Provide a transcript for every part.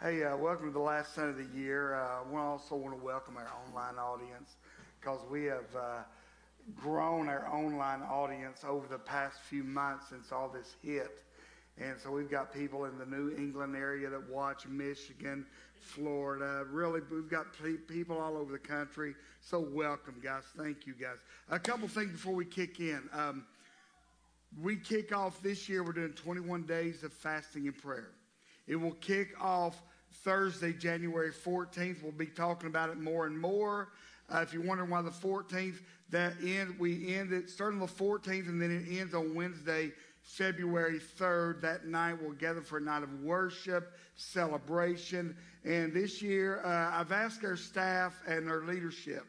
Hey, uh, welcome to the last Sunday of the year. Uh, I also want to welcome our online audience because we have uh, grown our online audience over the past few months since all this hit. And so we've got people in the New England area that watch Michigan, Florida. Really, we've got people all over the country. So welcome, guys. Thank you, guys. A couple things before we kick in. Um, we kick off this year, we're doing 21 days of fasting and prayer. It will kick off Thursday, January 14th. We'll be talking about it more and more. Uh, if you're wondering why the 14th, that end we end it starting the 14th, and then it ends on Wednesday, February 3rd. That night we'll gather for a night of worship, celebration. And this year, uh, I've asked our staff and our leadership.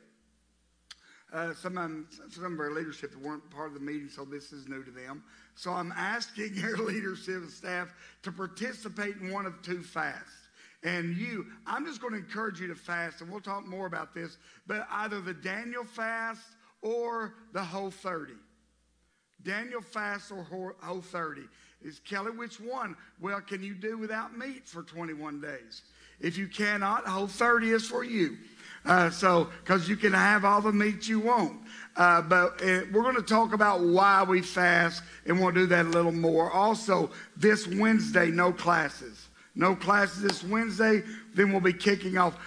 Uh, some, of them, some of our leadership weren't part of the meeting, so this is new to them. So I'm asking our leadership and staff to participate in one of two fasts. And you, I'm just going to encourage you to fast, and we'll talk more about this, but either the Daniel fast or the whole 30. Daniel fast or whole 30. Is Kelly, which one? Well, can you do without meat for 21 days? If you cannot, whole 30 is for you. Uh, so, because you can have all the meat you want. Uh, but uh, we're going to talk about why we fast, and we'll do that a little more. Also, this Wednesday, no classes. No classes this Wednesday. Then we'll be kicking off.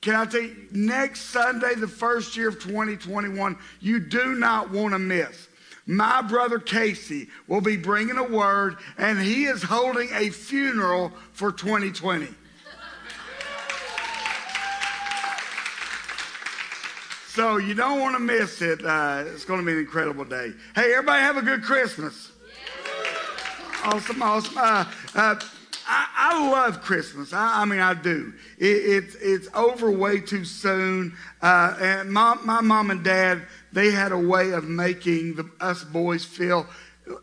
Can I tell you, next Sunday, the first year of 2021, you do not want to miss. My brother Casey will be bringing a word, and he is holding a funeral for 2020. So you don't want to miss it. Uh, it's going to be an incredible day. Hey, everybody have a good Christmas. Awesome, awesome. Uh, uh, I, I, love Christmas. I, I, mean, I do. It, it, it's over way too soon. Uh, and my, my mom and dad, they had a way of making the, us boys feel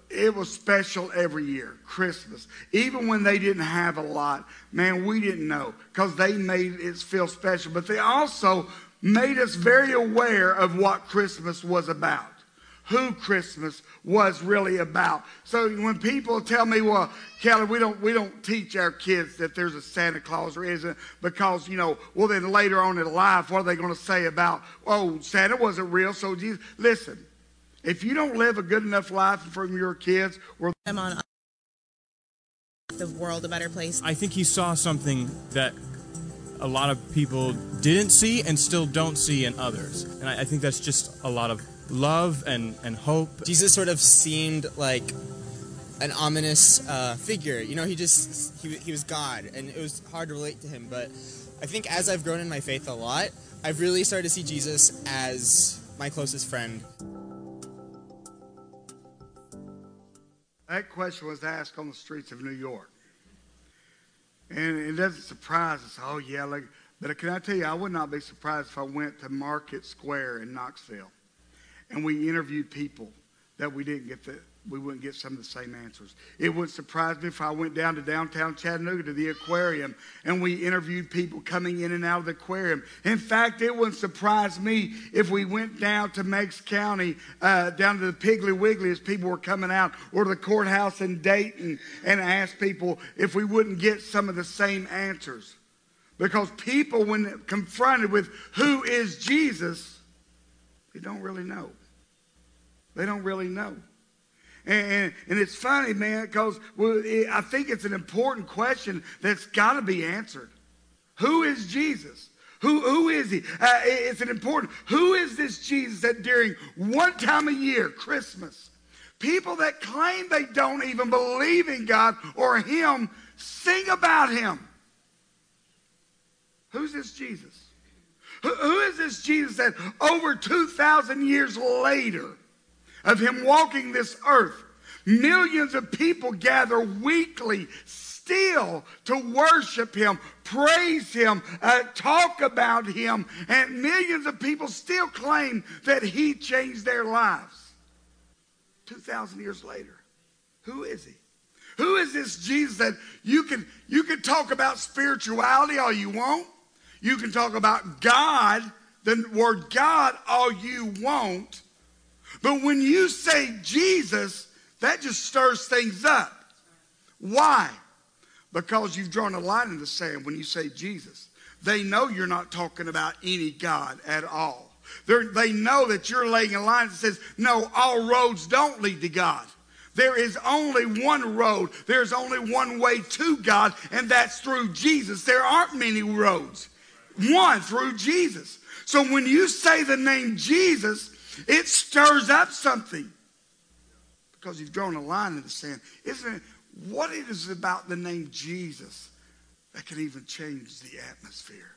it was special every year, Christmas. Even when they didn't have a lot, man, we didn't know because they made it feel special. But they also made us very aware of what Christmas was about who Christmas was really about. So when people tell me, well, Kelly, we don't, we don't teach our kids that there's a Santa Claus or isn't because, you know, well, then later on in life, what are they going to say about, oh, Santa wasn't real, so Jesus. Listen, if you don't live a good enough life from your kids, or I'm on the world a better place. I think he saw something that a lot of people didn't see and still don't see in others. And I, I think that's just a lot of love and, and hope. Jesus sort of seemed like an ominous uh, figure. You know, he just he, he was God, and it was hard to relate to him. But I think as I've grown in my faith a lot, I've really started to see Jesus as my closest friend. That question was asked on the streets of New York. And it doesn't surprise us. Oh, yeah. Like, but can I tell you, I would not be surprised if I went to Market Square in Knoxville and we interviewed people that we didn't get the, we wouldn't get some of the same answers. It wouldn't surprise me if I went down to downtown Chattanooga to the aquarium and we interviewed people coming in and out of the aquarium. In fact, it wouldn't surprise me if we went down to Meigs County, uh, down to the Piggly Wiggly as people were coming out, or the courthouse in Dayton and asked people if we wouldn't get some of the same answers. Because people, when confronted with who is Jesus, they don't really know. They don't really know. And, and, and it's funny, man, because well, it, I think it's an important question that's got to be answered. Who is Jesus? Who, who is he? Uh, it's an important. Who is this Jesus that during one time a year, Christmas, people that claim they don't even believe in God or Him sing about Him? Who's this Jesus? who, who is this Jesus that over 2,000 years later, of him walking this earth. Millions of people gather weekly still to worship him, praise him, uh, talk about him, and millions of people still claim that he changed their lives. 2,000 years later, who is he? Who is this Jesus that you can, you can talk about spirituality all you want? You can talk about God, the word God, all you want. But when you say Jesus, that just stirs things up. Why? because you've drawn a line in the sand when you say Jesus. They know you're not talking about any God at all. They're, they know that you're laying a line that says, no, all roads don't lead to God. There is only one road. There's only one way to God, and that's through Jesus. There aren't many roads. One through Jesus. So when you say the name Jesus, it stirs up something because you've drawn a line in the sand. Isn't it what it is about the name Jesus that can even change the atmosphere?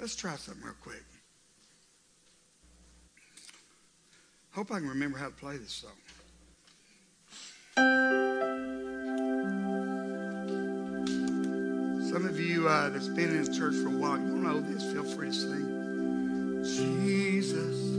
Let's try something real quick. Hope I can remember how to play this song. Some of you uh, that's been in church for a while, you don't know this. Feel free to sing. Jesus,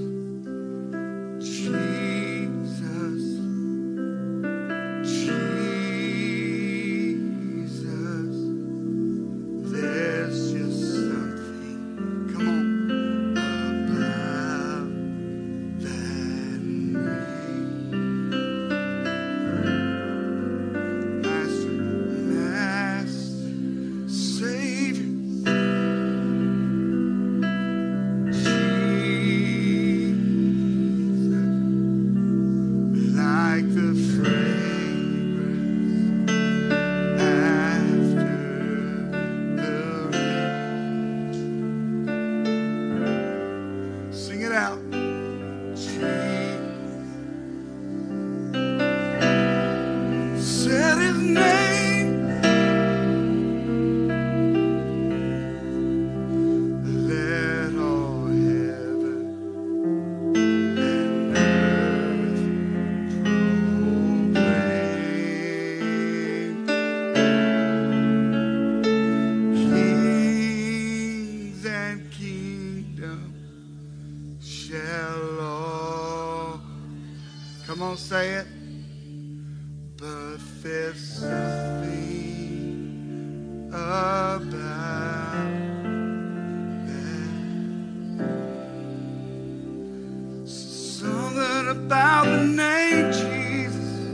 about the name Jesus.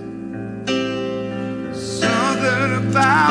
Something about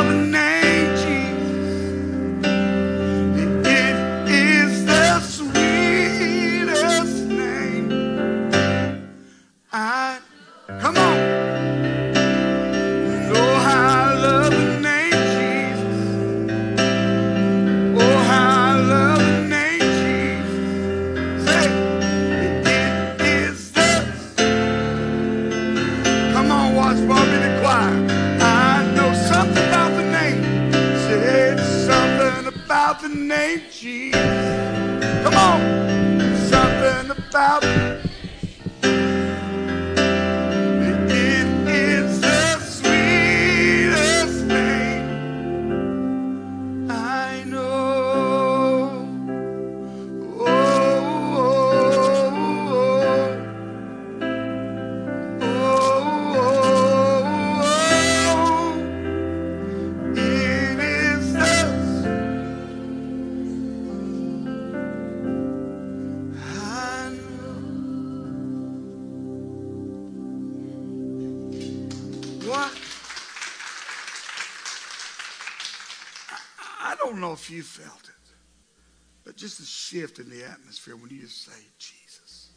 shift in the atmosphere when you just say Jesus.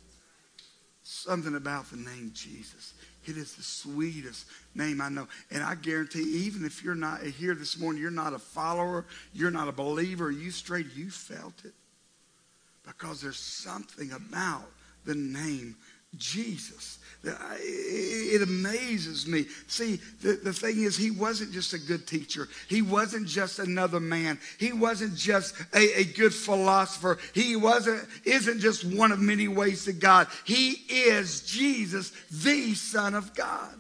Something about the name Jesus. It is the sweetest name I know. And I guarantee, even if you're not here this morning, you're not a follower, you're not a believer, you straight, you felt it. Because there's something about the name Jesus. It amazes me. See, the, the thing is, he wasn't just a good teacher. He wasn't just another man. He wasn't just a, a good philosopher. He wasn't, isn't just one of many ways to God. He is Jesus, the Son of God.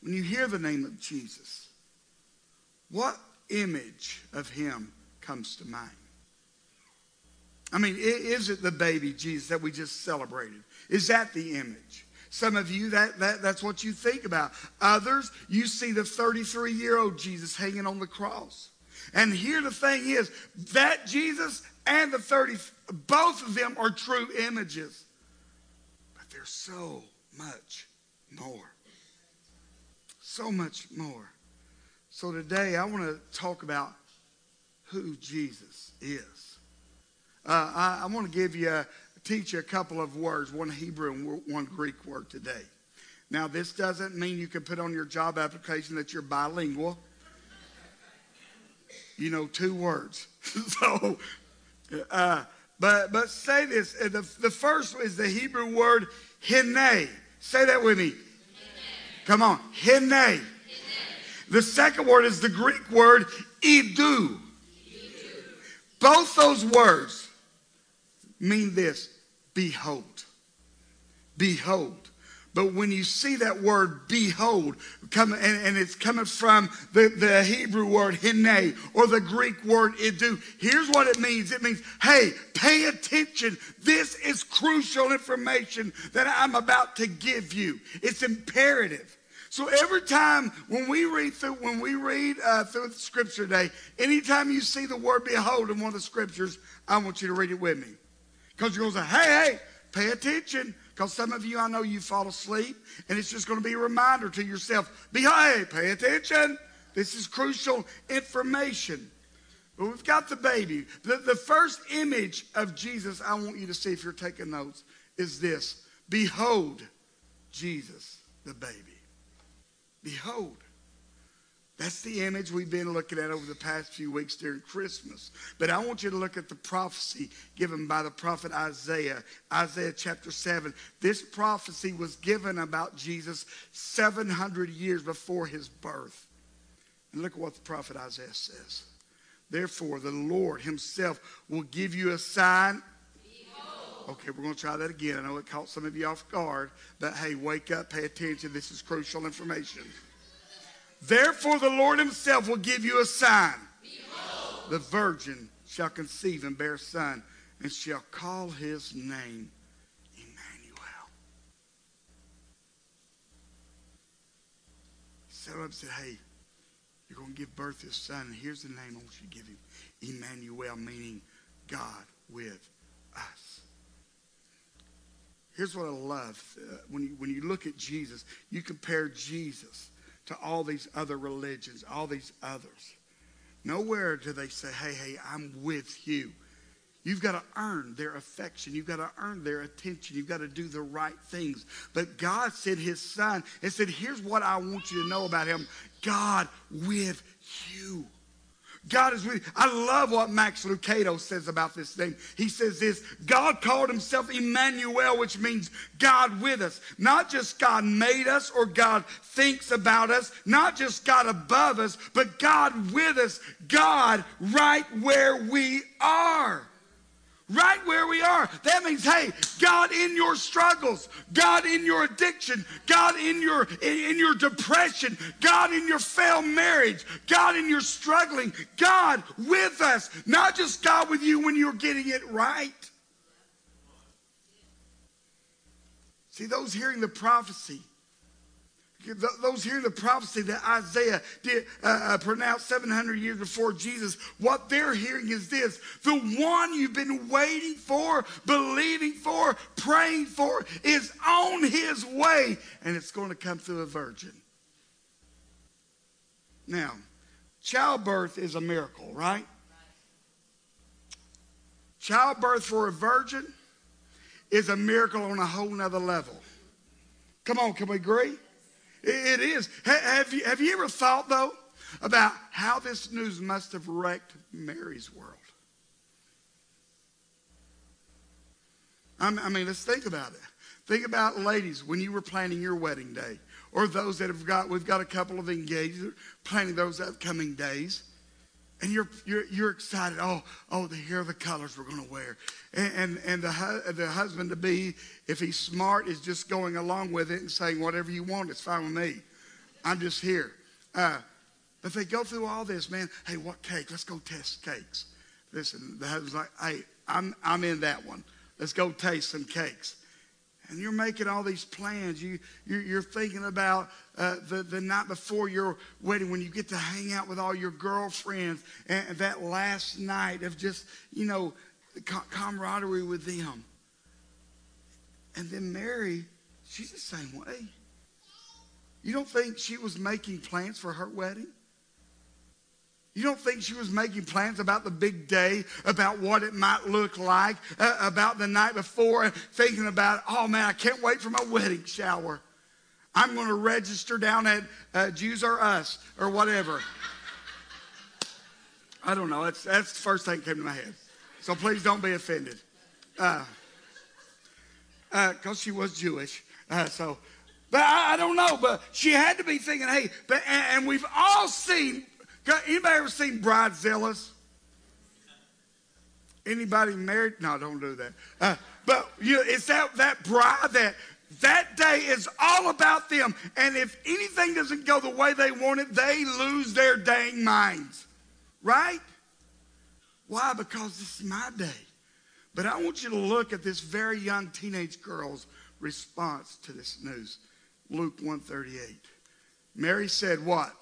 When you hear the name of Jesus, what image of him comes to mind? I mean, is it the baby Jesus that we just celebrated? Is that the image? Some of you, that, that, that's what you think about. Others, you see the 33 year old Jesus hanging on the cross. And here the thing is that Jesus and the 30, both of them are true images. But there's so much more. so much more. So today I want to talk about who Jesus is. Uh, I, I want to give you, teach you a couple of words, one Hebrew and one Greek word today. Now, this doesn't mean you can put on your job application that you're bilingual. You know, two words. so, uh, but but say this. Uh, the, the first is the Hebrew word hine. Say that with me. Hine. Come on, hine. hine. The second word is the Greek word idu. Both those words mean this behold. Behold. But when you see that word behold, come, and, and, it's coming from the, the Hebrew word hine or the Greek word idu, here's what it means. It means, hey, pay attention. This is crucial information that I'm about to give you. It's imperative. So every time when we read through when we read uh, through the scripture today, anytime you see the word behold in one of the scriptures, I want you to read it with me. Because you're going to say, hey, hey, pay attention. Because some of you, I know you fall asleep, and it's just going to be a reminder to yourself, be hey, pay attention. This is crucial information. But we've got the baby. The, the first image of Jesus I want you to see if you're taking notes is this. Behold Jesus, the baby. Behold. That's the image we've been looking at over the past few weeks during Christmas. But I want you to look at the prophecy given by the prophet Isaiah, Isaiah chapter 7. This prophecy was given about Jesus 700 years before his birth. And look at what the prophet Isaiah says. Therefore, the Lord himself will give you a sign. Okay, we're going to try that again. I know it caught some of you off guard, but hey, wake up, pay attention. This is crucial information. Therefore, the Lord himself will give you a sign. Behold. The virgin shall conceive and bear a son, and shall call his name Emmanuel. Set up and said, Hey, you're going to give birth to a son, and here's the name I want you to give him Emmanuel, meaning God with us. Here's what I love. Uh, when, you, when you look at Jesus, you compare Jesus to all these other religions, all these others. Nowhere do they say, hey, hey, I'm with you. You've got to earn their affection. You've got to earn their attention. You've got to do the right things. But God sent his son and said, here's what I want you to know about him God with you. God is with you. I love what Max Lucado says about this thing. He says this God called himself Emmanuel, which means God with us. Not just God made us or God thinks about us, not just God above us, but God with us, God right where we are right where we are. That means, hey, God in your struggles, God in your addiction, God in your in, in, your depression, God in your failed marriage, God in your struggling, God with us, not just God with you when you're getting it right. See, those hearing the prophecy those hearing the prophecy that Isaiah did uh, uh, pronounce 700 years before Jesus, what they're hearing is this the one you've been waiting for, believing for, praying for is on his way, and it's going to come through a virgin. Now, childbirth is a miracle, right? Childbirth for a virgin is a miracle on a whole nother level. Come on, can we agree? It is. Have you, have you ever thought, though, about how this news must have wrecked Mary's world? I mean, let's think about it. Think about ladies when you were planning your wedding day, or those that have got, we've got a couple of engaged planning those upcoming days and you're, you're, you're excited. Oh, oh, here are the colors we're going to wear. And, and, and the, the husband to be, if he's smart, is just going along with it and saying, whatever you want, it's fine with me. I'm just here. Uh, but they go through all this, man. Hey, what cake? Let's go test cakes. Listen, the husband's like, hey, I'm, I'm in that one. Let's go taste some cakes and you're making all these plans. You, you, are thinking about uh, the, the night before your wedding when you get to hang out with all your girlfriends and that last night of just, you know, camaraderie with them. And then Mary, she's the same way. You don't think she was making plans for her wedding? You don't think she was making plans about the big day, about what it might look like, uh, about the night before, thinking about, oh man, I can't wait for my wedding shower. I'm going to register down at uh, Jews or Us or whatever. I don't know. That's, that's the first thing that came to my head. So please don't be offended. Because uh, uh she was Jewish. Uh, so, but I, I, don't know. But she had to be thinking, hey, but, and, and we've all seen Anybody ever seen Bridezillas? Anybody married? No, don't do that. Uh, but you know, it's that that bride that that day is all about them. And if anything doesn't go the way they want it, they lose their dang minds. Right? Why? Because this is my day. But I want you to look at this very young teenage girl's response to this news. Luke 138. Mary said what?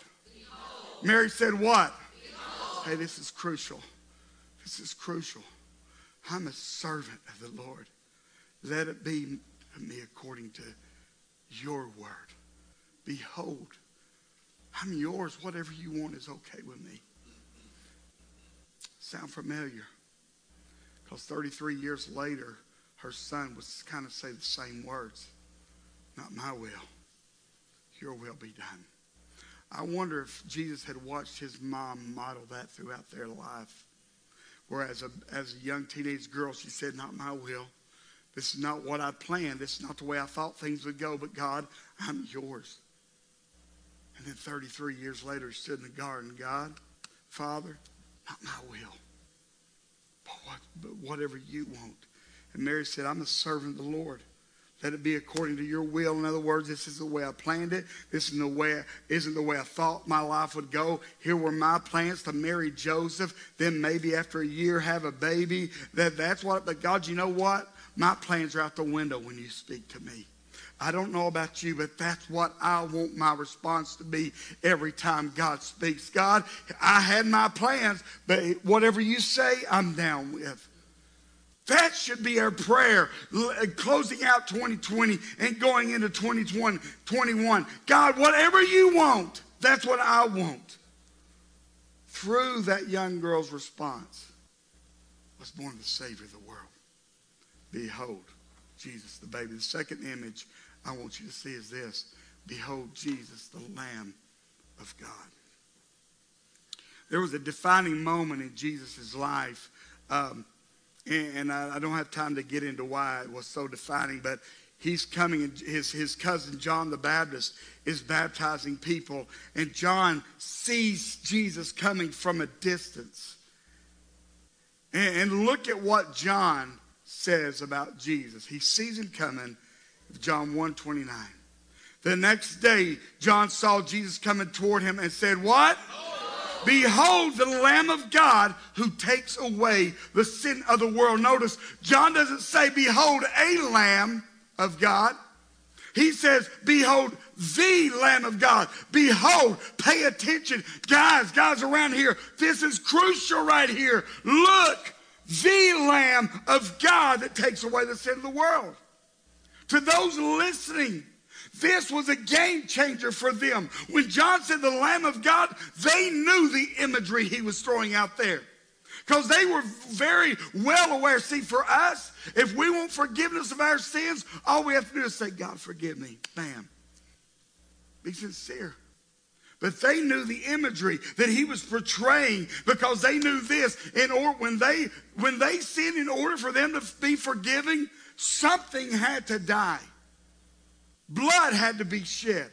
Mary said, What? Hey, this is crucial. This is crucial. I'm a servant of the Lord. Let it be me according to your word. Behold, I'm yours. Whatever you want is okay with me. Sound familiar? Because 33 years later, her son would kind of say the same words Not my will, your will be done. I wonder if Jesus had watched his mom model that throughout their life. Whereas a, as a young teenage girl, she said, Not my will. This is not what I planned. This is not the way I thought things would go, but God, I'm yours. And then 33 years later, he stood in the garden. God, Father, not my will, but, what, but whatever you want. And Mary said, I'm a servant of the Lord. Let it be according to your will. In other words, this is the way I planned it. This is the way isn't the way I thought my life would go. Here were my plans to marry Joseph, then maybe after a year have a baby. That that's what. But God, you know what? My plans are out the window when you speak to me. I don't know about you, but that's what I want my response to be every time God speaks. God, I had my plans, but whatever you say, I'm down with. That should be our prayer uh, closing out 2020 and going into 2021. God, whatever you want, that's what I want. Through that young girl's response was born the Savior of the world. Behold, Jesus, the baby. The second image I want you to see is this Behold, Jesus, the Lamb of God. There was a defining moment in Jesus' life. Um, and I, don't have time to get into why it was so defining, but he's coming and his, his cousin John the Baptist is baptizing people, and John sees Jesus coming from a distance. And, and look at what John says about Jesus. He sees him coming, John 129. The next day, John saw Jesus coming toward him and said, What? Behold the Lamb of God who takes away the sin of the world. Notice, John doesn't say, Behold a Lamb of God. He says, Behold the Lamb of God. Behold, pay attention. Guys, guys around here, this is crucial right here. Look, the Lamb of God that takes away the sin of the world. To those listening, this was a game changer for them. When John said the Lamb of God, they knew the imagery he was throwing out there. Because they were very well aware. See, for us, if we want forgiveness of our sins, all we have to do is say, God, forgive me. Bam. Be sincere. But they knew the imagery that he was portraying because they knew this. In order, when they when they sinned, in order for them to be forgiving, something had to die. Blood had to be shed.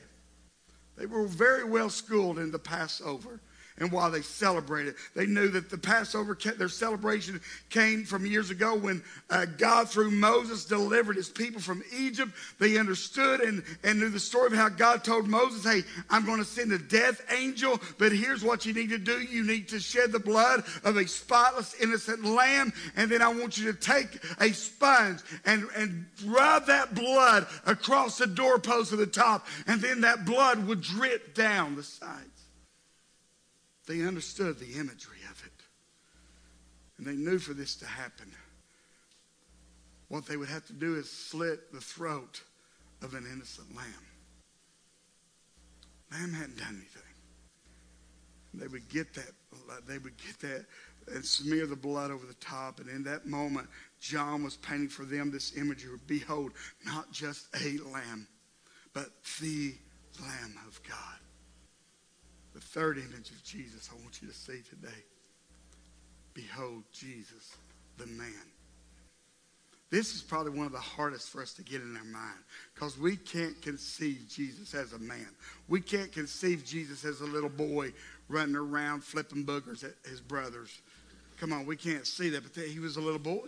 They were very well schooled in the Passover and while they celebrated. They knew that the Passover, their celebration came from years ago when uh, God, through Moses, delivered his people from Egypt. They understood and, and knew the story of how God told Moses, Hey, I'm going to send a death angel, but here's what you need to do you need to shed the blood of a spotless, innocent lamb, and then I want you to take a sponge and, and rub that blood across the doorpost of the top, and then that blood would drip down the sides. They understood the imagery of it. And they knew for this to happen, what they would have to do is slit the throat of an innocent lamb. Lamb hadn't done anything. They would get that, they would get that and smear the blood over the top. And in that moment, John was painting for them this imagery. Behold, not just a lamb, but the Lamb of God. The third image of Jesus I want you to see today. Behold, Jesus, the man. This is probably one of the hardest for us to get in our mind because we can't conceive Jesus as a man. We can't conceive Jesus as a little boy running around flipping boogers at his brothers. Come on, we can't see that, but he was a little boy.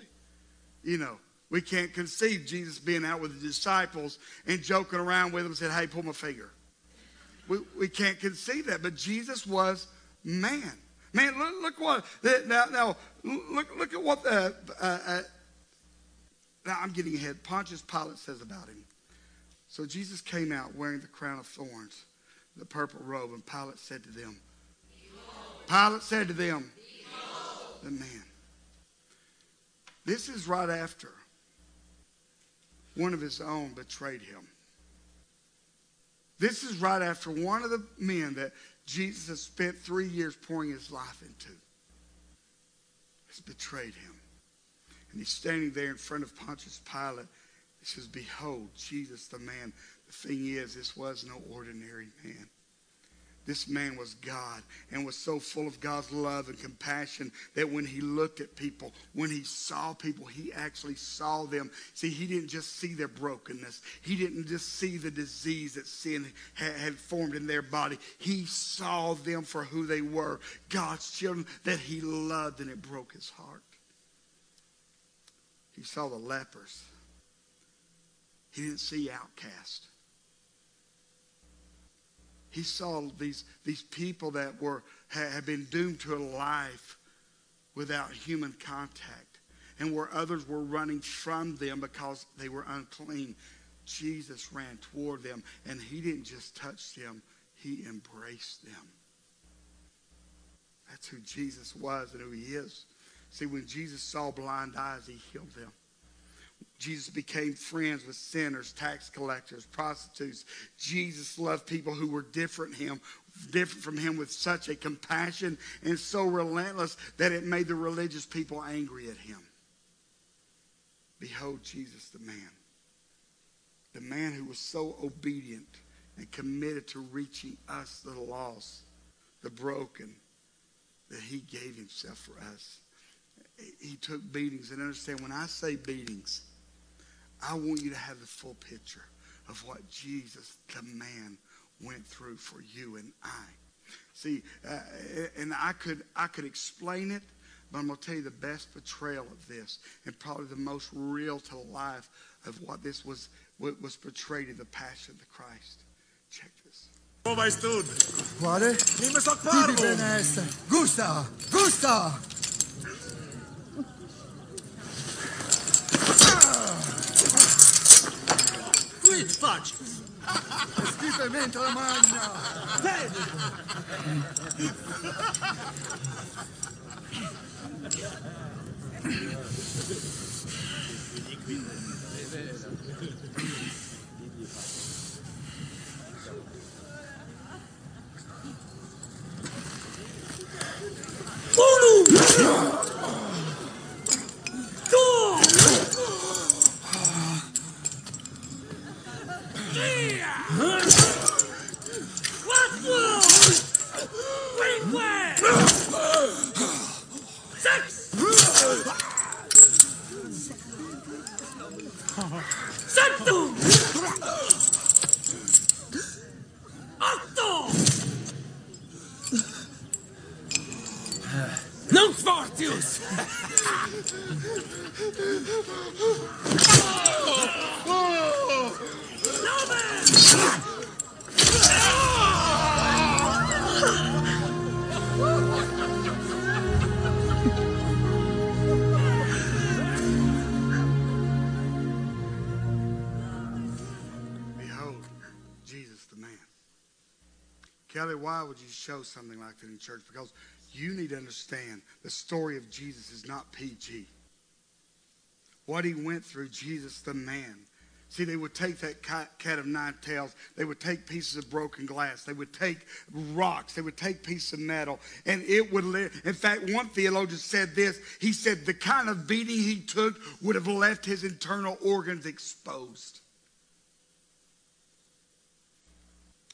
You know, we can't conceive Jesus being out with the disciples and joking around with them said, hey, pull my finger. We, we can't conceive that, but Jesus was man. Man, look, look what, now, now look, look at what the, uh, uh, now I'm getting ahead. Pontius Pilate says about him. So Jesus came out wearing the crown of thorns, the purple robe, and Pilate said to them, Pilate said to them, the man. This is right after one of his own betrayed him. This is right after one of the men that Jesus has spent three years pouring his life into has betrayed him. And he's standing there in front of Pontius Pilate. He says, Behold, Jesus the man. The thing is, this was no ordinary man. This man was God and was so full of God's love and compassion that when he looked at people, when he saw people, he actually saw them. See, he didn't just see their brokenness, he didn't just see the disease that sin had formed in their body. He saw them for who they were God's children that he loved, and it broke his heart. He saw the lepers, he didn't see outcasts he saw these, these people that were had been doomed to a life without human contact and where others were running from them because they were unclean. Jesus ran toward them and he didn't just touch them he embraced them. That's who jesus was and who he is. See when jesus saw blind eyes he healed them Jesus became friends with sinners, tax collectors, prostitutes. Jesus loved people who were different him, different from him with such a compassion and so relentless that it made the religious people angry at him. Behold Jesus the man. The man who was so obedient and committed to reaching us, the lost, the broken, that he gave himself for us. He took beatings. And understand, when I say beatings, I want you to have the full picture of what Jesus, the man, went through for you and I. See, uh, and I could I could explain it, but I'm going to tell you the best portrayal of this, and probably the most real to life of what this was what was portrayed in the Passion of the Christ. Check this. Wo weißt du? Quale? Nimm es doch Gusta! Gusta! Qui, facci! Schifamente la magna! Uno! Why would you show something like that in church? Because you need to understand the story of Jesus is not PG. What he went through, Jesus the man, See, they would take that cat, of nine tails. They would take pieces of broken glass. They would take rocks. They would take pieces of metal. And it would, li- in fact, one theologian said this. He said the kind of beating he took would have left his internal organs exposed.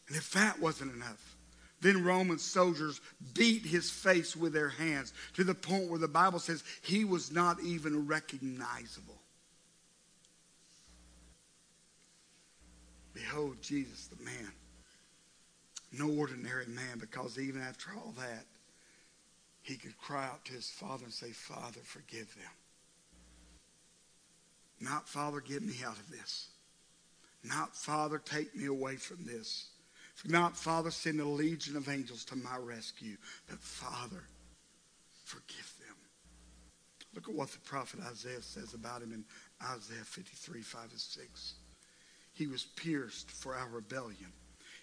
And if that wasn't enough, then Roman soldiers beat his face with their hands to the point where the Bible says he was not even recognizable. Behold, Jesus, the man. No ordinary man, because even after all that, he could cry out to his Father and say, Father, forgive them. Not, Father, get me out of this. Not, Father, take me away from this. Not, Father, send a legion of angels to my rescue. But, Father, forgive them. Look at what the prophet Isaiah says about him in Isaiah 53, 5 and 6. He was pierced for our rebellion.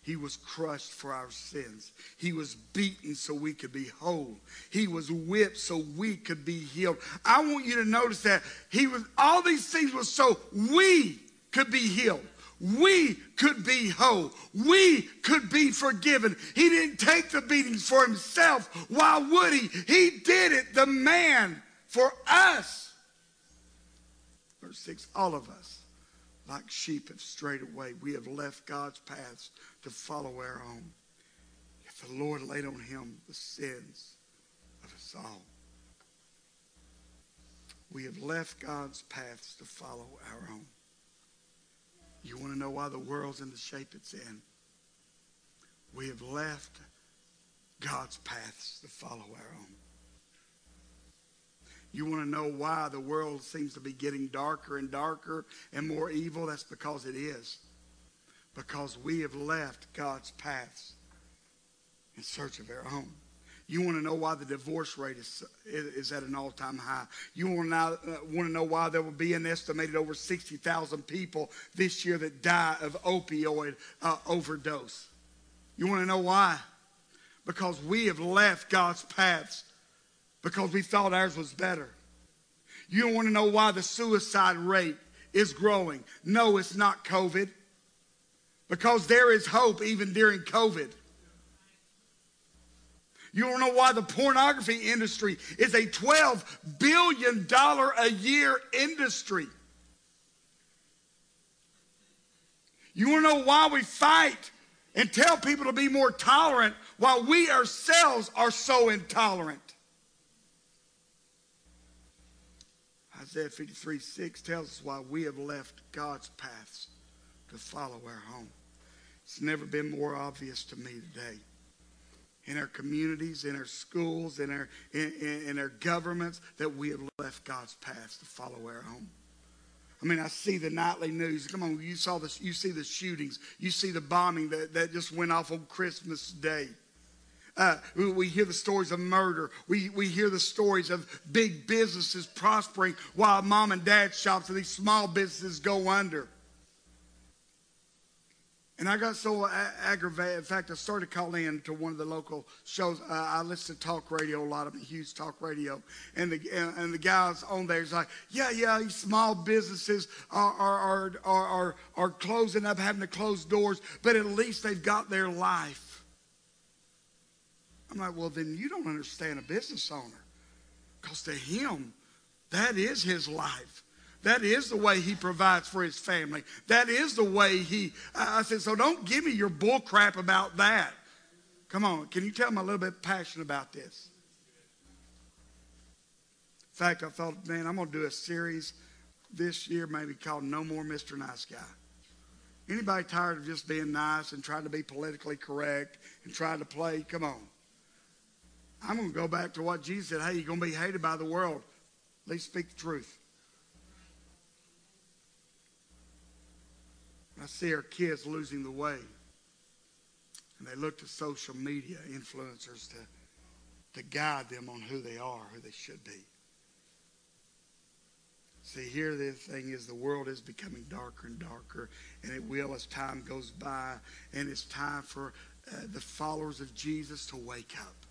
He was crushed for our sins. He was beaten so we could be whole. He was whipped so we could be healed. I want you to notice that he was all these things were so we could be healed. We could be whole. We could be forgiven. He didn't take the beatings for himself. Why would he? He did it, the man, for us. Verse 6 all of us like sheep have strayed away. We have left God's paths to follow our own. Yet the Lord laid on him the sins of us all. We have left God's paths to follow our own. You want to know why the world's in the shape it's in? We have left God's paths to follow our own. You want to know why the world seems to be getting darker and darker and more evil? That's because it is. Because we have left God's paths in search of our own. You want to know why the divorce rate is, is at an all time high. You want to, uh, want to know why there will be an estimated over 60,000 people this year that die of opioid uh, overdose. You want to know why? Because we have left God's paths because we thought ours was better. You don't want to know why the suicide rate is growing. No, it's not COVID. Because there is hope even during COVID. You don't know why the pornography industry is a $12 billion a year industry. You want to know why we fight and tell people to be more tolerant while we ourselves are so intolerant. Isaiah 53 6 tells us why we have left God's paths to follow our home. It's never been more obvious to me today. In our communities, in our schools, in our, in, in, in our governments, that we have left God's path to follow our own. I mean, I see the nightly news. Come on, you saw this, you see the shootings, you see the bombing that, that just went off on Christmas Day. Uh, we hear the stories of murder. We, we hear the stories of big businesses prospering while mom and dad shops and these small businesses go under. And I got so aggravated. In fact, I started calling in to one of the local shows. Uh, I listen to talk radio a lot. I'm a huge talk radio. And the, and the guys on there is like, yeah, yeah, these small businesses are, are, are, are, are closing up, having to close doors, but at least they've got their life. I'm like, well, then you don't understand a business owner. Because to him, that is his life. That is the way he provides for his family. That is the way he. I said, so don't give me your bull crap about that. Come on, can you tell me a little bit passionate about this? In fact, I thought, man, I'm going to do a series this year, maybe called No More Mr. Nice Guy. Anybody tired of just being nice and trying to be politically correct and trying to play? Come on. I'm going to go back to what Jesus said. Hey, you're going to be hated by the world. At least speak the truth. I see our kids losing the way. And they look to social media influencers to, to guide them on who they are, who they should be. See, here the thing is the world is becoming darker and darker, and it will as time goes by, and it's time for uh, the followers of Jesus to wake up.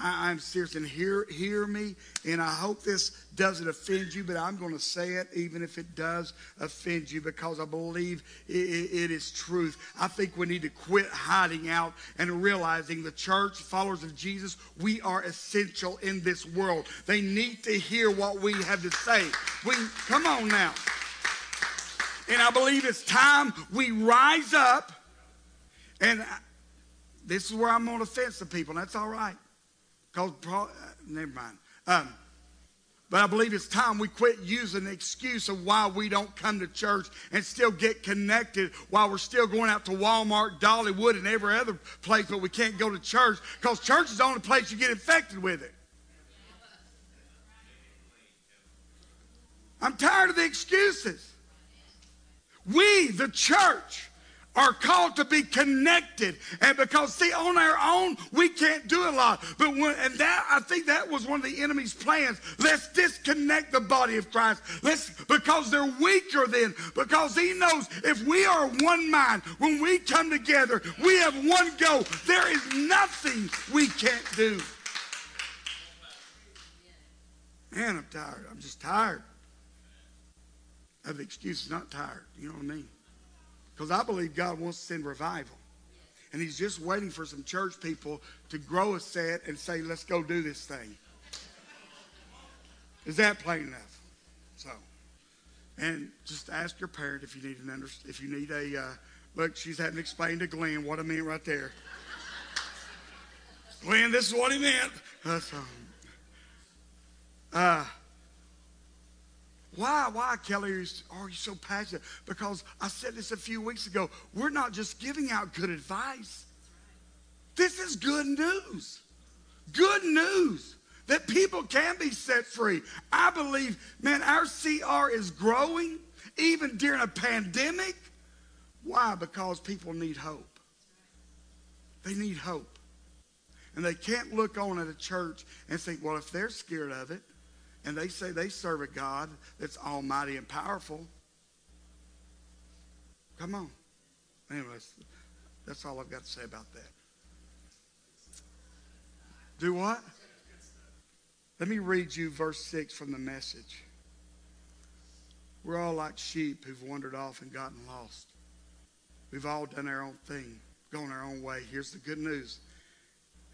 I, I'm serious. And hear, hear me. And I hope this doesn't offend you, but I'm going to say it even if it does offend you because I believe it, it, is truth. I think we need to quit hiding out and realizing the church, followers of Jesus, we are essential in this world. They need to hear what we have to say. We come on now. And I believe it's time we rise up. And this is where I'm going to offend some people. And that's all right. Because, uh, never mind. Um, but I believe it's time we quit using the excuse of why we don't come to church and still get connected while we're still going out to Walmart, Dollywood, and every other place, but we can't go to church because church is the only place you get infected with it. I'm tired of the excuses. We, the church, are called to be connected. And because, see, on our own, we can't do a lot. But when, and that, I think that was one of the enemy's plans. Let's disconnect the body of Christ. Let's, because they're weaker then. Because he knows if we are one mind, when we come together, we have one goal. There is nothing we can't do. Man, I'm tired. I'm just tired of excuses, not tired. You know what I mean? Because I believe God wants to send revival. And he's just waiting for some church people to grow a set and say, let's go do this thing. Is that plain enough? So, and just ask your parent if you need an under, if you need a, uh, look, she's having to explain to Glenn what I mean right there. Glenn, this is what he meant. That's, uh, why, why, Kelly, are you so passionate? Because I said this a few weeks ago. We're not just giving out good advice. This is good news. Good news that people can be set free. I believe, man, our CR is growing even during a pandemic. Why? Because people need hope. They need hope. And they can't look on at a church and think, well, if they're scared of it, and they say they serve a God that's almighty and powerful. Come on. Anyways, that's all I've got to say about that. Do what? Let me read you verse 6 from the message. We're all like sheep who've wandered off and gotten lost. We've all done our own thing, gone our own way. Here's the good news.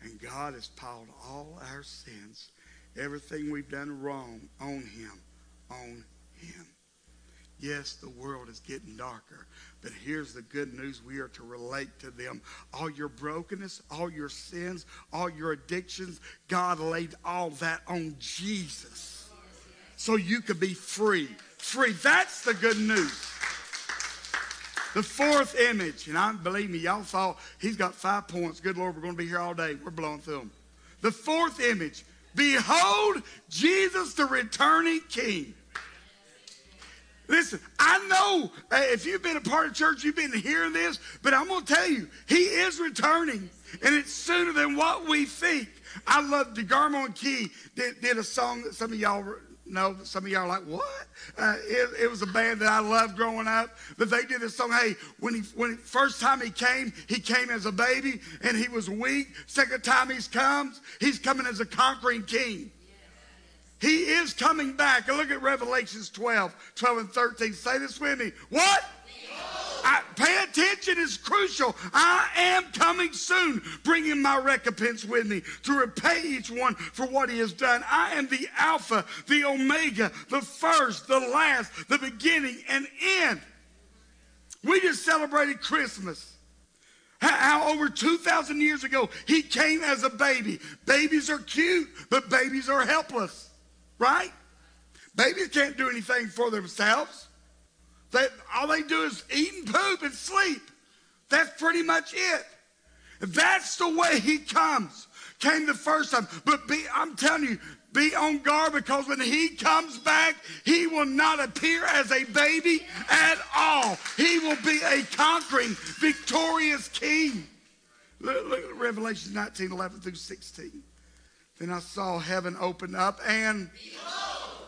And God has piled all our sins everything we've done wrong on him, on him. Yes, the world is getting darker, but here's the good news. We are to relate to them. All your brokenness, all your sins, all your addictions, God laid all that on Jesus so you could be free. Free. That's the good news. The fourth image, and I believe me, y'all thought he's got five points. Good Lord, we're going to be here all day. We're blowing through them. The fourth image, Behold, Jesus, the returning King. Listen, I know uh, if you've been a part of church, you've been hearing this, but I'm going to tell you, he is returning, and it's sooner than what we think. I love DeGarmo and Key did, did a song that some of y'all no, some of y'all are like, what? Uh, it, it, was a band that I loved growing up. But they did this song. Hey, when he when first time he came, he came as a baby and he was weak. Second time he comes, he's coming as a conquering king. He is coming back. And look at Revelations 12, 12 and 13. Say this with me. What? I, pay attention is crucial. I am coming soon, bringing my recompense with me to repay each one for what he has done. I am the Alpha, the Omega, the first, the last, the beginning, and end. We just celebrated Christmas. How over 2,000 years ago, he came as a baby. Babies are cute, but babies are helpless, right? Babies can't do anything for themselves. They, all they do is eat and poop and sleep. That's pretty much it. That's the way he comes. Came the first time. But be, I'm telling you, be on guard because when he comes back, he will not appear as a baby at all. He will be a conquering, victorious king. Look, look at Revelation 19 11 through 16. Then I saw heaven open up, and behold,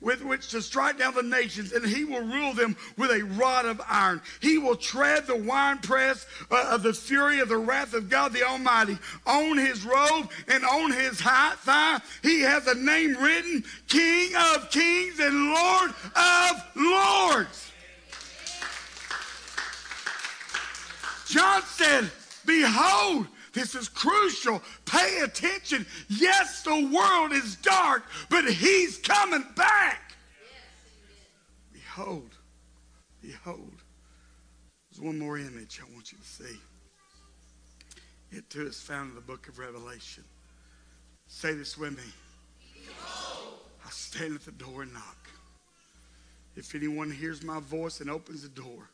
with which to strike down the nations, and he will rule them with a rod of iron. He will tread the winepress uh, of the fury of the wrath of God the Almighty. On his robe and on his high thigh, he has a name written King of Kings and Lord of Lords. John said, Behold, this is crucial. Pay attention. Yes, the world is dark, but he's coming back. Behold, behold. There's one more image I want you to see. It too is found in the book of Revelation. Say this with me. I stand at the door and knock. If anyone hears my voice and opens the door,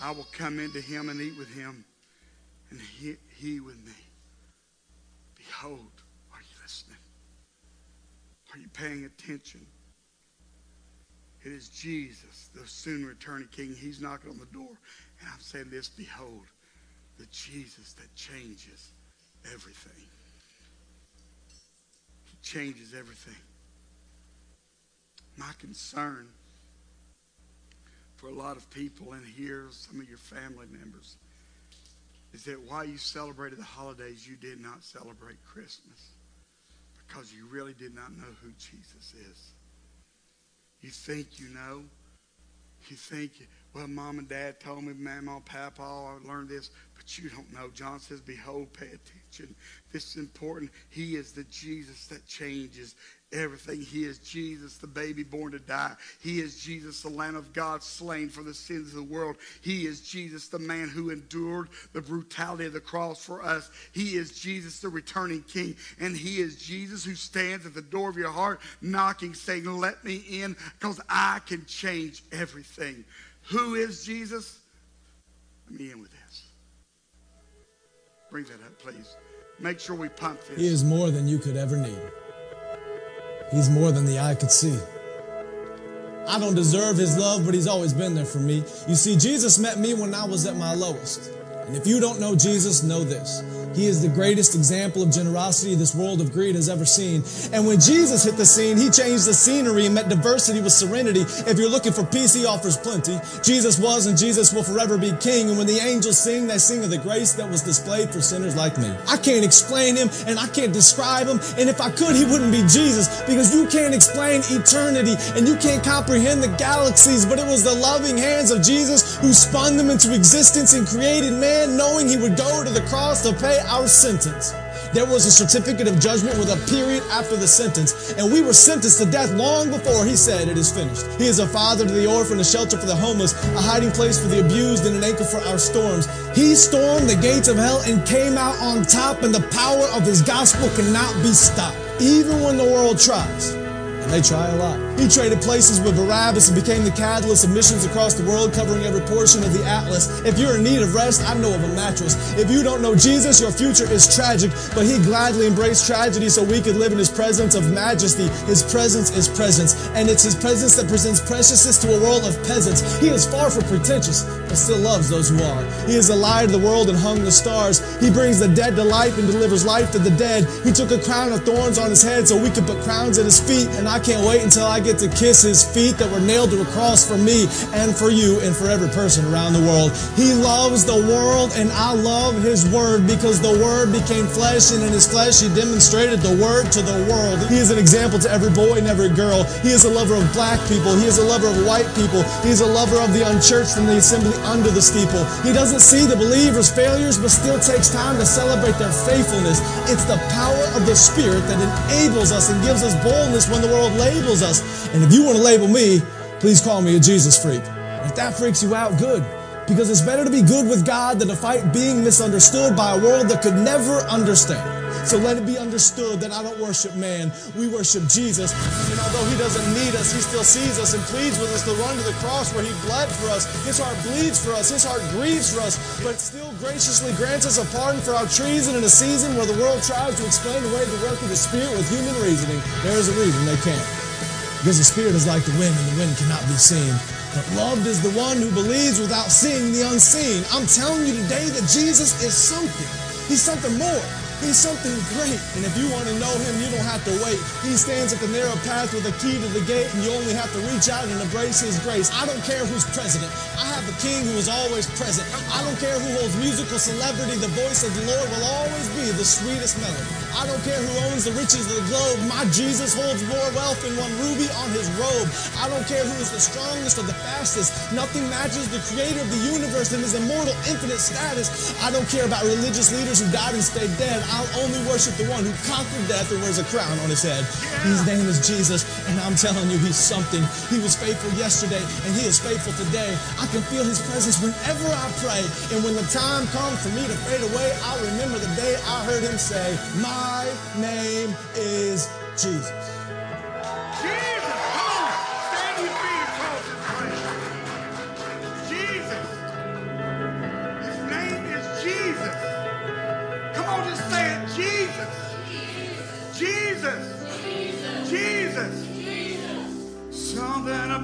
I will come into him and eat with him, and he, he with me. Behold, are you listening? Are you paying attention? It is Jesus, the soon returning King. He's knocking on the door. And I'm saying this Behold, the Jesus that changes everything. He changes everything. My concern for a lot of people in here, some of your family members, is that while you celebrated the holidays, you did not celebrate Christmas because you really did not know who Jesus is. You think you know. You think, well, mom and dad told me, mama, papa, oh, I learned this, but you don't know. John says, behold, pay attention. This is important. He is the Jesus that changes everything. He is Jesus, the baby born to die. He is Jesus, the Lamb of God slain for the sins of the world. He is Jesus, the man who endured the brutality of the cross for us. He is Jesus, the returning King. And He is Jesus who stands at the door of your heart, knocking, saying, Let me in, because I can change everything. Who is Jesus? Let me in with this. Bring that up, please. Make sure we pump this. He is more than you could ever need. He's more than the eye could see. I don't deserve his love, but he's always been there for me. You see, Jesus met me when I was at my lowest. And if you don't know Jesus, know this. He is the greatest example of generosity this world of greed has ever seen. And when Jesus hit the scene, he changed the scenery and met diversity with serenity. If you're looking for peace, he offers plenty. Jesus was and Jesus will forever be king. And when the angels sing, they sing of the grace that was displayed for sinners like me. I can't explain him and I can't describe him. And if I could, he wouldn't be Jesus because you can't explain eternity and you can't comprehend the galaxies. But it was the loving hands of Jesus who spun them into existence and created man, knowing he would go to the cross to pay our sentence. There was a certificate of judgment with a period after the sentence, and we were sentenced to death long before he said, It is finished. He is a father to the orphan, a shelter for the homeless, a hiding place for the abused, and an anchor for our storms. He stormed the gates of hell and came out on top, and the power of his gospel cannot be stopped, even when the world tries. They try a lot. He traded places with Barabbas and became the catalyst of missions across the world, covering every portion of the Atlas. If you're in need of rest, I know of a mattress. If you don't know Jesus, your future is tragic, but he gladly embraced tragedy so we could live in his presence of majesty. His presence is presence, and it's his presence that presents preciousness to a world of peasants. He is far from pretentious, but still loves those who are. He is the light of the world and hung the stars. He brings the dead to life and delivers life to the dead. He took a crown of thorns on his head so we could put crowns at his feet, and I can't wait until I get to kiss his feet that were nailed to a cross for me and for you and for every person around the world. He loves the world, and I love his word because the word became flesh, and in his flesh he demonstrated the word to the world. He is an example to every boy and every girl. He is a lover of black people. He is a lover of white people. He is a lover of the unchurched and the assembly under the steeple. He doesn't see the believers' failures, but still takes time to celebrate their faithfulness. It's the power of the Spirit that enables us and gives us boldness when the world labels us. And if you want to label me, please call me a Jesus freak. If that freaks you out, good. Because it's better to be good with God than to fight being misunderstood by a world that could never understand. So let it be understood that I don't worship man. We worship Jesus. And although he doesn't need us, he still sees us and pleads with us to run to the cross where he bled for us. His heart bleeds for us. His heart grieves for us, but still graciously grants us a pardon for our treason in a season where the world tries to explain away the work of the Spirit with human reasoning. There is a reason they can't. Because the Spirit is like the wind, and the wind cannot be seen. But loved is the one who believes without seeing the unseen. I'm telling you today that Jesus is something. He's something more. He's something great. And if you want to know him, you don't have to wait. He stands at the narrow path with a key to the gate, and you only have to reach out and embrace his grace. I don't care who's president. I have a king who is always present. I don't care who holds musical celebrity. The voice of the Lord will always be the sweetest melody. I don't care who owns the riches of the globe. My Jesus holds more wealth than one ruby on his robe. I don't care who is the strongest or the fastest. Nothing matches the creator of the universe and his immortal, infinite status. I don't care about religious leaders who died and stayed dead. I'll only worship the one who conquered death and wears a crown on his head. His name is Jesus, and I'm telling you, he's something. He was faithful yesterday, and he is faithful today. I can feel his presence whenever I pray. And when the time comes for me to fade away, I'll remember the day I heard him say, My name is. Jesus,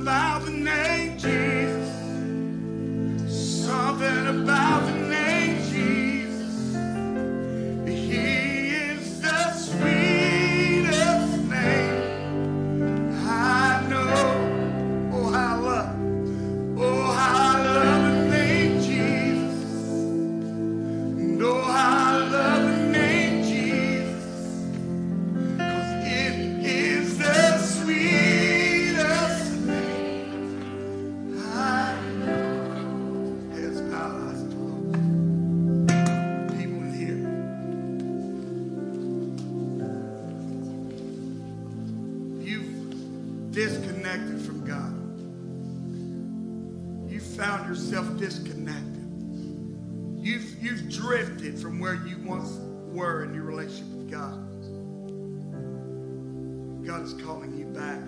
about the name Jesus. Something about the name calling you back.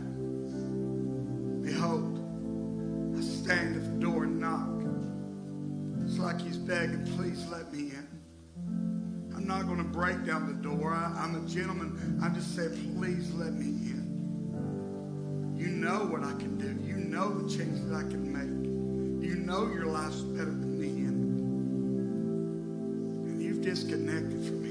Behold, I stand at the door and knock. It's like he's begging, please let me in. I'm not going to break down the door. I, I'm a gentleman. I just say, please let me in. You know what I can do. You know the changes I can make. You know your life's better than me. And, and you've disconnected from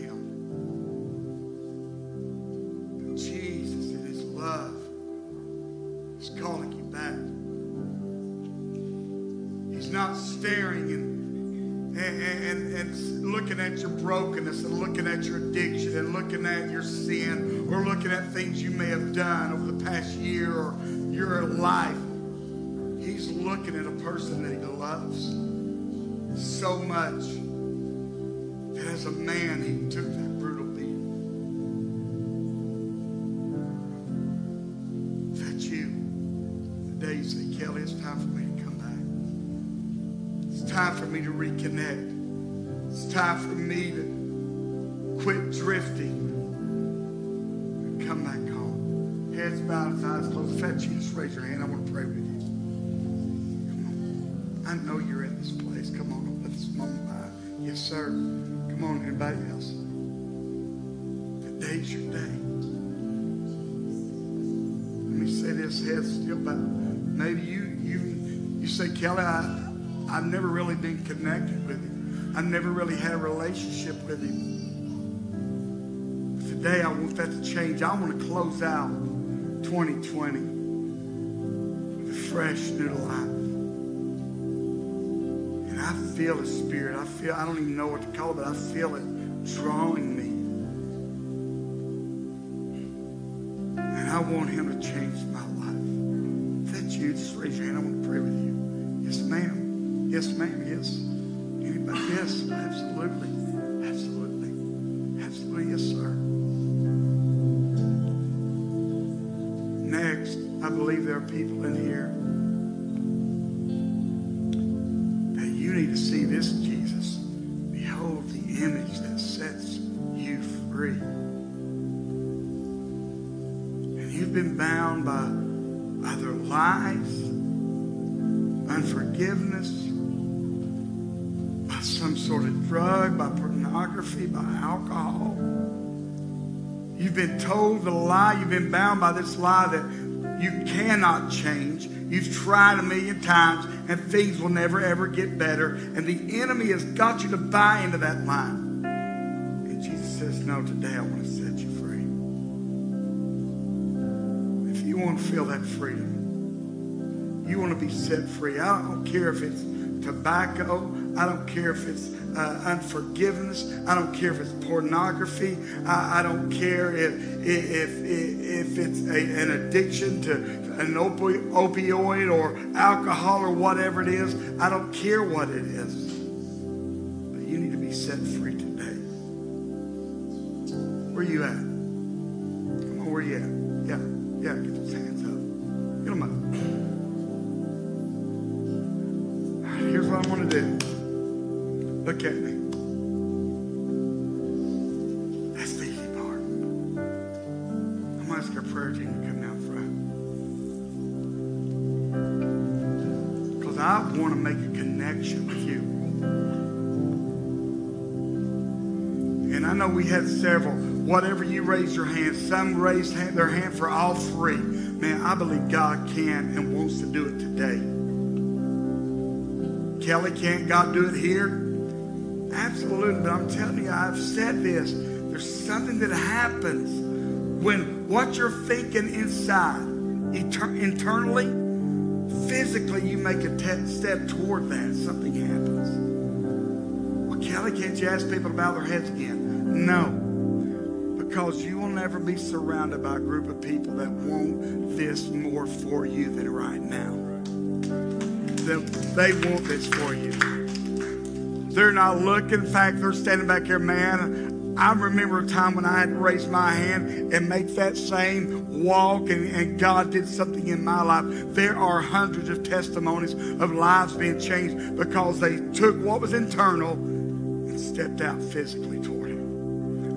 and looking at your addiction and looking at your sin or looking at things you may have done over the past year or your life. He's looking at a person that he loves so much that as a man he took that brutal beating. Is that you? The day you say, Kelly, it's time for me to come back. It's time for me to reconnect. It's time for me to quit drifting come back home. Heads bowed, eyes closed. If you, just raise your hand. I want to pray with you. Come on. I know you're in this place. Come on, let this moment by. Yes, sir. Come on, anybody else? Today's your day. Let me say this, head still bowed. Maybe you you you say, Kelly, I I've never really been connected with him. I've never really had a relationship with him. Today I want that to change. I want to close out 2020 with a fresh new life. And I feel the spirit. I feel I don't even know what to call it, but I feel it drawing me. And I want him to change my life. If that's you, just raise your hand. I want to pray with you. Yes, ma'am. Yes, ma'am. Yes. Anybody? Yes, absolutely. Absolutely. next, I believe there are people in here that you need to see this Jesus. Behold the image that sets you free. And you've been bound by other lies, unforgiveness, by some sort of drug, by pornography, by alcohol. You've been told the lie, you've been bound by this lie that you cannot change. You've tried a million times and things will never ever get better. And the enemy has got you to buy into that lie. And Jesus says, No, today I want to set you free. If you want to feel that freedom, you want to be set free. I don't care if it's tobacco, I don't care if it's uh, unforgiveness. I don't care if it's pornography. I, I don't care if if if, if it's a, an addiction to an opi- opioid or alcohol or whatever it is. I don't care what it is. But you need to be set free today. Where you at? Come on, where you at? Yeah, yeah. Going to ask our prayer team to come down front. Because I want to make a connection with you. And I know we had several. Whatever you raise your hand, some raised their hand for all three. Man, I believe God can and wants to do it today. Kelly, can't God do it here? Absolutely, but I'm telling you, I've said this. There's something that happens when what you're thinking inside, etern- internally, physically, you make a te- step toward that. Something happens. Well, Kelly, can't you ask people to bow their heads again? No, because you will never be surrounded by a group of people that want this more for you than right now. They want this for you. They're not looking. In fact, they're standing back here, man. I remember a time when I had to raise my hand and make that same walk, and, and God did something in my life. There are hundreds of testimonies of lives being changed because they took what was internal and stepped out physically toward it.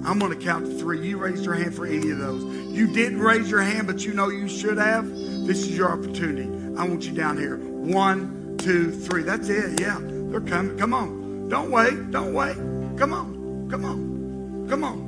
I'm going to count to three. You raised your hand for any of those. You didn't raise your hand, but you know you should have. This is your opportunity. I want you down here. One, two, three. That's it. Yeah, they're coming. Come on. Don't wait. Don't wait. Come on. Come on. Come on.